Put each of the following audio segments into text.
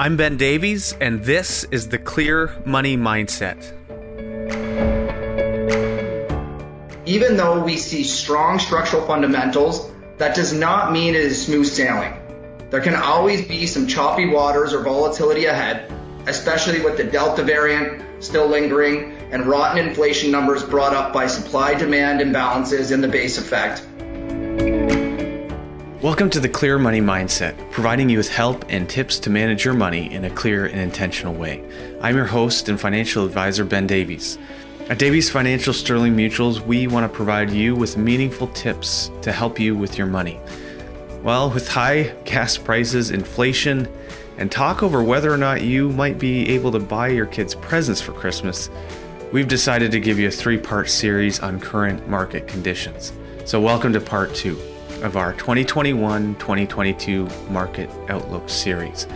I'm Ben Davies, and this is the Clear Money Mindset. Even though we see strong structural fundamentals, that does not mean it is smooth sailing. There can always be some choppy waters or volatility ahead, especially with the Delta variant still lingering and rotten inflation numbers brought up by supply demand imbalances and the base effect. Welcome to the Clear Money Mindset, providing you with help and tips to manage your money in a clear and intentional way. I'm your host and financial advisor, Ben Davies. At Davies Financial Sterling Mutuals, we want to provide you with meaningful tips to help you with your money. Well, with high gas prices, inflation, and talk over whether or not you might be able to buy your kids presents for Christmas, we've decided to give you a three part series on current market conditions. So, welcome to part two of our 2021 2022 Market Outlook series.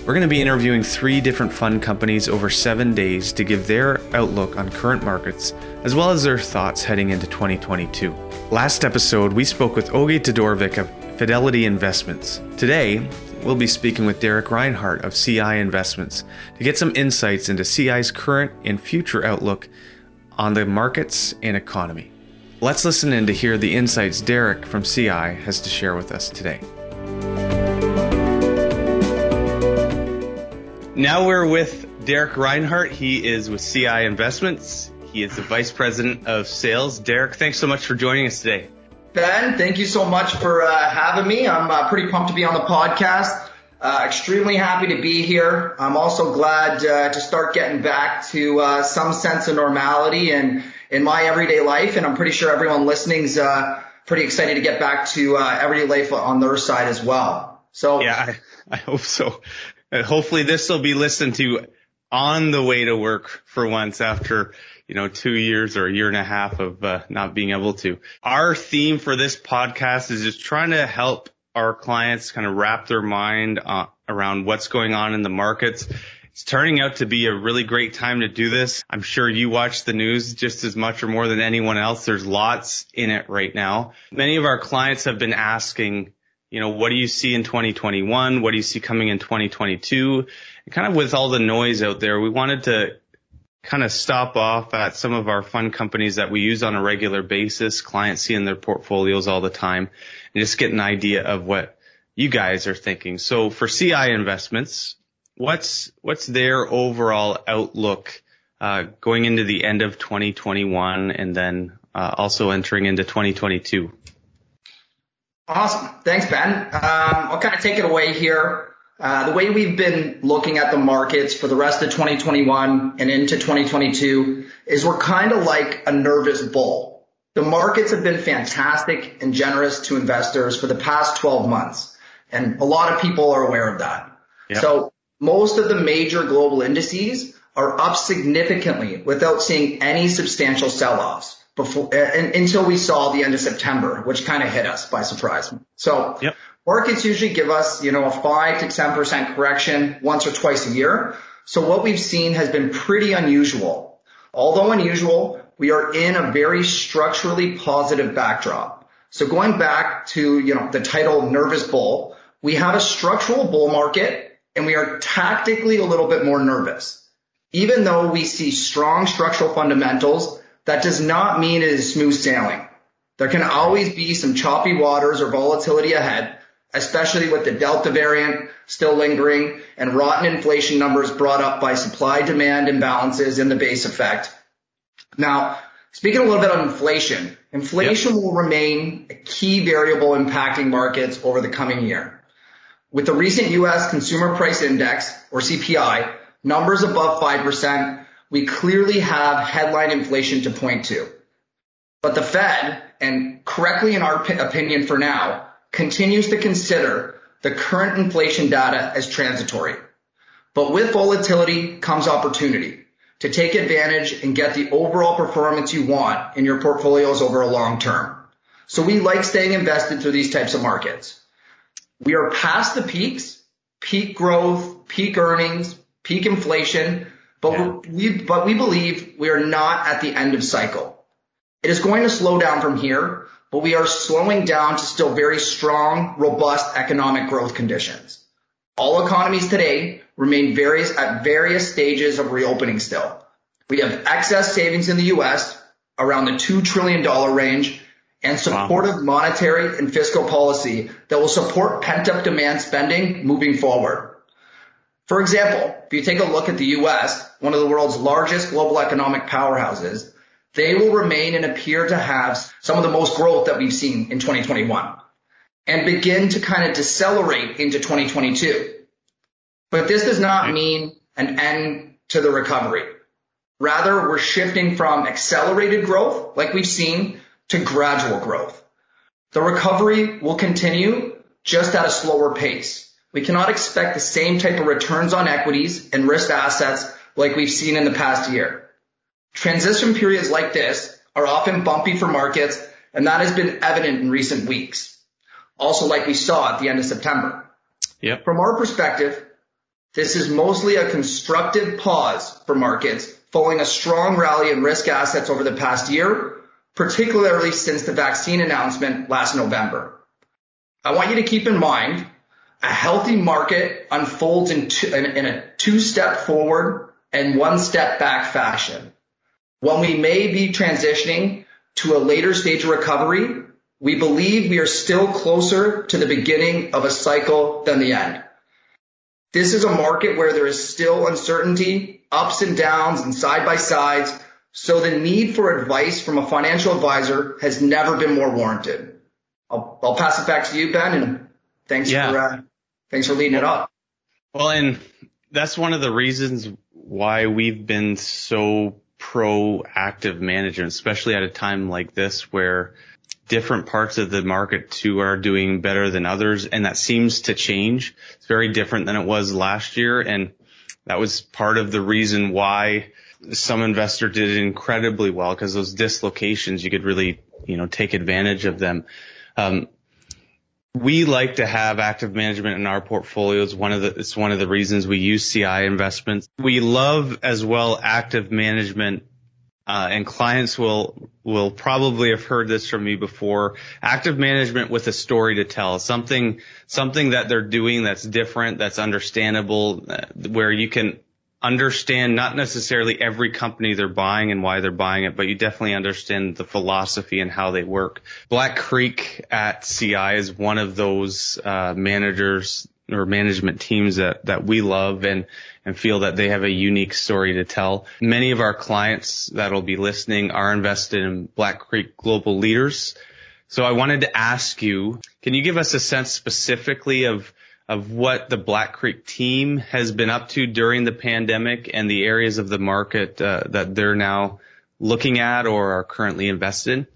We're going to be interviewing three different fund companies over seven days to give their outlook on current markets, as well as their thoughts heading into 2022. Last episode, we spoke with Oge Todorovic of Fidelity Investments. Today, we'll be speaking with Derek Reinhart of CI Investments to get some insights into CI's current and future outlook on the markets and economy. Let's listen in to hear the insights Derek from CI has to share with us today. Now we're with Derek Reinhart. He is with CI Investments. He is the Vice President of Sales. Derek, thanks so much for joining us today. Ben, thank you so much for uh, having me. I'm uh, pretty pumped to be on the podcast. Uh, extremely happy to be here. I'm also glad uh, to start getting back to uh, some sense of normality and in my everyday life. And I'm pretty sure everyone listening's uh, pretty excited to get back to uh, everyday life on their side as well. So yeah, I, I hope so. Hopefully this will be listened to on the way to work for once after you know two years or a year and a half of uh, not being able to. Our theme for this podcast is just trying to help our clients kind of wrap their mind uh, around what's going on in the markets it's turning out to be a really great time to do this. I'm sure you watch the news just as much or more than anyone else. There's lots in it right now. Many of our clients have been asking, you know, what do you see in 2021? What do you see coming in 2022? And kind of with all the noise out there, we wanted to kind of stop off at some of our fund companies that we use on a regular basis, clients see in their portfolios all the time, and just get an idea of what you guys are thinking. So for CI investments, what's what's their overall outlook uh, going into the end of 2021 and then uh, also entering into 2022? Awesome. Thanks, Ben. Um, I'll kind of take it away here. Uh, the way we've been looking at the markets for the rest of 2021 and into 2022 is we're kind of like a nervous bull. The markets have been fantastic and generous to investors for the past 12 months, and a lot of people are aware of that. Yep. So most of the major global indices are up significantly without seeing any substantial sell-offs before uh, until we saw the end of September, which kind of hit us by surprise. So yep. markets usually give us, you know, a five to 10% correction once or twice a year. So what we've seen has been pretty unusual. Although unusual, we are in a very structurally positive backdrop. So going back to, you know, the title nervous bull, we have a structural bull market and we are tactically a little bit more nervous. Even though we see strong structural fundamentals, that does not mean it is smooth sailing. There can always be some choppy waters or volatility ahead, especially with the Delta variant still lingering and rotten inflation numbers brought up by supply demand imbalances and the base effect. Now, speaking a little bit on inflation, inflation yep. will remain a key variable impacting markets over the coming year. With the recent U.S. Consumer Price Index, or CPI, numbers above 5%, we clearly have headline inflation to point to. But the Fed, and correctly in our opinion for now, continues to consider the current inflation data as transitory. But with volatility comes opportunity to take advantage and get the overall performance you want in your portfolios over a long term. So we like staying invested through these types of markets. We are past the peaks, peak growth, peak earnings, peak inflation, but yeah. we but we believe we are not at the end of cycle. It is going to slow down from here, but we are slowing down to still very strong, robust economic growth conditions. All economies today remain various at various stages of reopening still. We have excess savings in the U.S. around the $2 trillion range and supportive wow. monetary and fiscal policy that will support pent-up demand spending moving forward. For example, if you take a look at the U.S., one of the world's largest global economic powerhouses, they will remain and appear to have some of the most growth that we've seen in 2021 and begin to kind of decelerate into 2022. But this does not mean an end to the recovery. Rather, we're shifting from accelerated growth, like we've seen, to gradual growth. The recovery will continue just at a slower pace. We cannot expect the same type of returns on equities and risk assets like we've seen in the past year. Transition periods like this are often bumpy for markets, and that has been evident in recent weeks. Also, like we saw at the end of September. Yep. From our perspective, this is mostly a constructive pause for markets following a strong rally in risk assets over the past year, particularly since the vaccine announcement last November. I want you to keep in mind a healthy market unfolds in, two, in, in a two-step forward and one step back fashion. When we may be transitioning to a later stage of recovery, we believe we are still closer to the beginning of a cycle than the end. This is a market where there is still uncertainty, ups and downs, and side by sides, so the need for advice from a financial advisor has never been more warranted. I'll, I'll pass it back to you, Ben, and thanks yeah. for uh, thanks for leading it up. Well, and that's one of the reasons why we've been so proactive management, especially at a time like this where different parts of the market too are doing better than others. And that seems to change. It's very different than it was last year. And that was part of the reason why some investor did incredibly well because those dislocations, you could really, you know, take advantage of them. Um, we like to have active management in our portfolios. One of the, it's one of the reasons we use CI investments. We love as well active management uh, and clients will will probably have heard this from me before. Active management with a story to tell, something something that they're doing that's different, that's understandable, uh, where you can understand not necessarily every company they're buying and why they're buying it, but you definitely understand the philosophy and how they work. Black Creek at CI is one of those uh, managers or management teams that that we love and and feel that they have a unique story to tell. Many of our clients that'll be listening are invested in Black Creek Global Leaders. So I wanted to ask you, can you give us a sense specifically of of what the Black Creek team has been up to during the pandemic and the areas of the market uh, that they're now looking at or are currently invested in?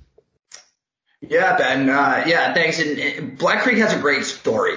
Yeah, Ben. Uh, yeah, thanks. And, and Black Creek has a great story.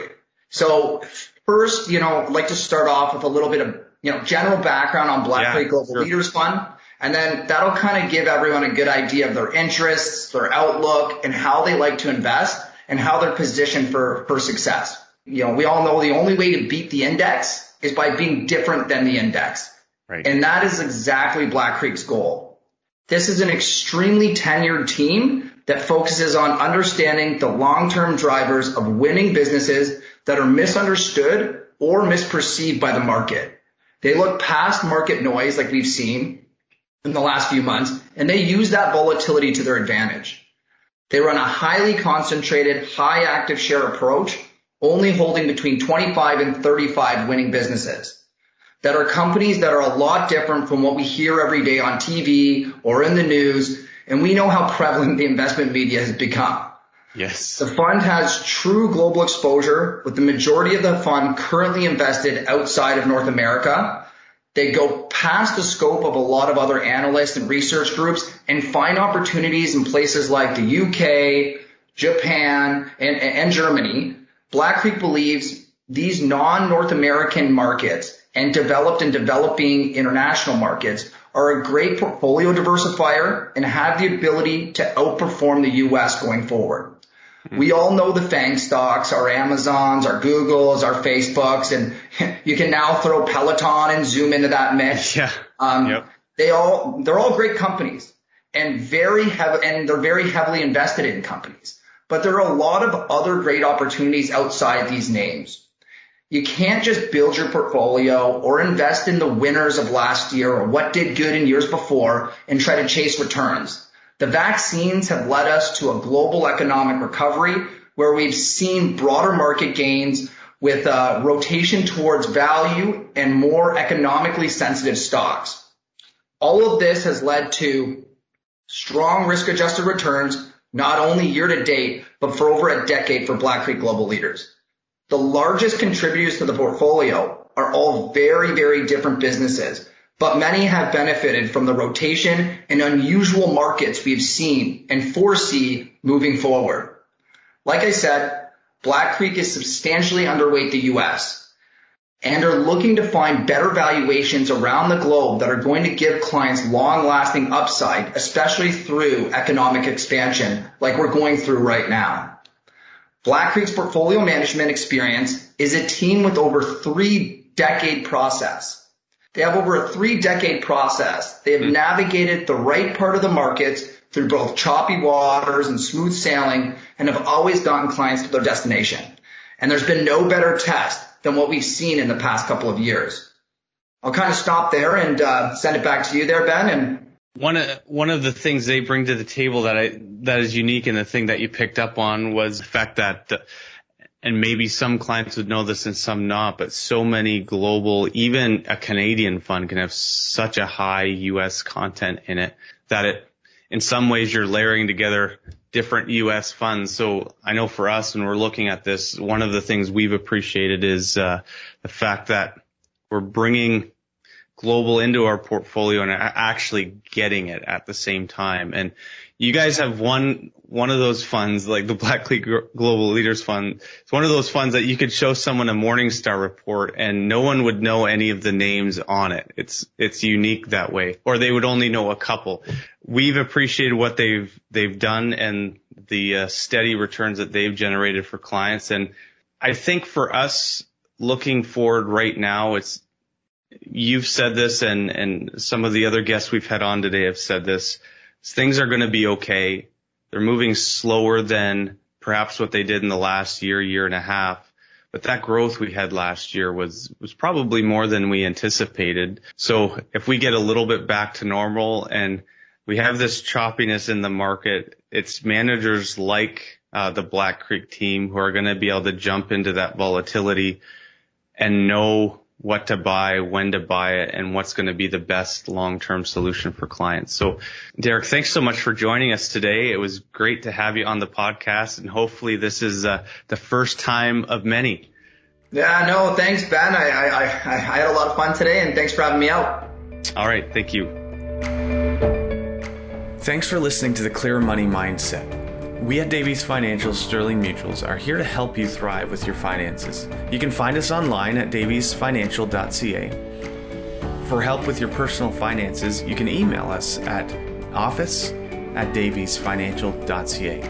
So first, you know, I'd like to start off with a little bit of, you know, general background on Black yeah, Creek Global sure. Leaders Fund. And then that'll kind of give everyone a good idea of their interests, their outlook, and how they like to invest and how they're positioned for, for success. You know, we all know the only way to beat the index is by being different than the index. Right. And that is exactly Black Creek's goal. This is an extremely tenured team that focuses on understanding the long-term drivers of winning businesses that are misunderstood or misperceived by the market. They look past market noise like we've seen in the last few months, and they use that volatility to their advantage. They run a highly concentrated, high active share approach, only holding between 25 and 35 winning businesses that are companies that are a lot different from what we hear every day on TV or in the news. And we know how prevalent the investment media has become. Yes. The fund has true global exposure with the majority of the fund currently invested outside of North America. They go past the scope of a lot of other analysts and research groups and find opportunities in places like the UK, Japan, and, and Germany. Black Creek believes these non-North American markets and developed and developing international markets are a great portfolio diversifier and have the ability to outperform the U.S. going forward. We all know the FANG stocks, our Amazons, our Googles, our Facebooks, and you can now throw Peloton and Zoom into that mix. Yeah. Um, yep. They all, they're all great companies and very heavy, and they're very heavily invested in companies. But there are a lot of other great opportunities outside these names. You can't just build your portfolio or invest in the winners of last year or what did good in years before and try to chase returns. The vaccines have led us to a global economic recovery where we've seen broader market gains with a rotation towards value and more economically sensitive stocks. All of this has led to strong risk-adjusted returns, not only year to date, but for over a decade for Black Creek Global Leaders. The largest contributors to the portfolio are all very, very different businesses, but many have benefited from the rotation and unusual markets we've seen and foresee moving forward. Like I said, Black Creek is substantially underweight the U.S. and are looking to find better valuations around the globe that are going to give clients long-lasting upside, especially through economic expansion like we're going through right now. Black Creek's portfolio management experience is a team with over three-decade process. They have over a three-decade process. They have hmm. navigated the right part of the markets through both choppy waters and smooth sailing and have always gotten clients to their destination. And there's been no better test than what we've seen in the past couple of years. I'll kind of stop there and uh, send it back to you there, Ben, and one of one of the things they bring to the table that I that is unique and the thing that you picked up on was the fact that and maybe some clients would know this and some not, but so many global, even a Canadian fund can have such a high US content in it that it, in some ways you're layering together different US funds. So I know for us, when we're looking at this, one of the things we've appreciated is, uh, the fact that we're bringing global into our portfolio and actually getting it at the same time. And you guys have one one of those funds, like the Black Creek Global Leaders Fund. It's one of those funds that you could show someone a Morningstar report and no one would know any of the names on it. It's it's unique that way, or they would only know a couple. We've appreciated what they've they've done and the uh, steady returns that they've generated for clients. And I think for us looking forward right now, it's you've said this and, and some of the other guests we've had on today have said this. Things are going to be okay. They're moving slower than perhaps what they did in the last year, year and a half. But that growth we had last year was, was probably more than we anticipated. So if we get a little bit back to normal and we have this choppiness in the market, it's managers like uh, the Black Creek team who are going to be able to jump into that volatility and know what to buy, when to buy it, and what's going to be the best long-term solution for clients. So, Derek, thanks so much for joining us today. It was great to have you on the podcast, and hopefully this is uh, the first time of many. Yeah, no, thanks, Ben. I, I, I, I had a lot of fun today, and thanks for having me out. All right, thank you. Thanks for listening to the Clear Money Mindset. We at Davies Financial Sterling Mutuals are here to help you thrive with your finances. You can find us online at daviesfinancial.ca. For help with your personal finances, you can email us at office at daviesfinancial.ca.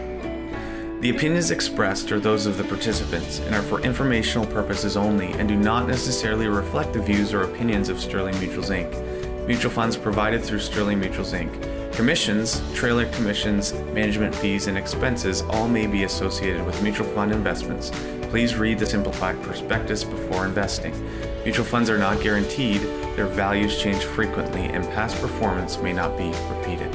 The opinions expressed are those of the participants and are for informational purposes only and do not necessarily reflect the views or opinions of Sterling Mutuals Inc. Mutual funds provided through Sterling Mutuals Inc Commissions, trailer commissions, management fees, and expenses all may be associated with mutual fund investments. Please read the simplified prospectus before investing. Mutual funds are not guaranteed, their values change frequently, and past performance may not be repeated.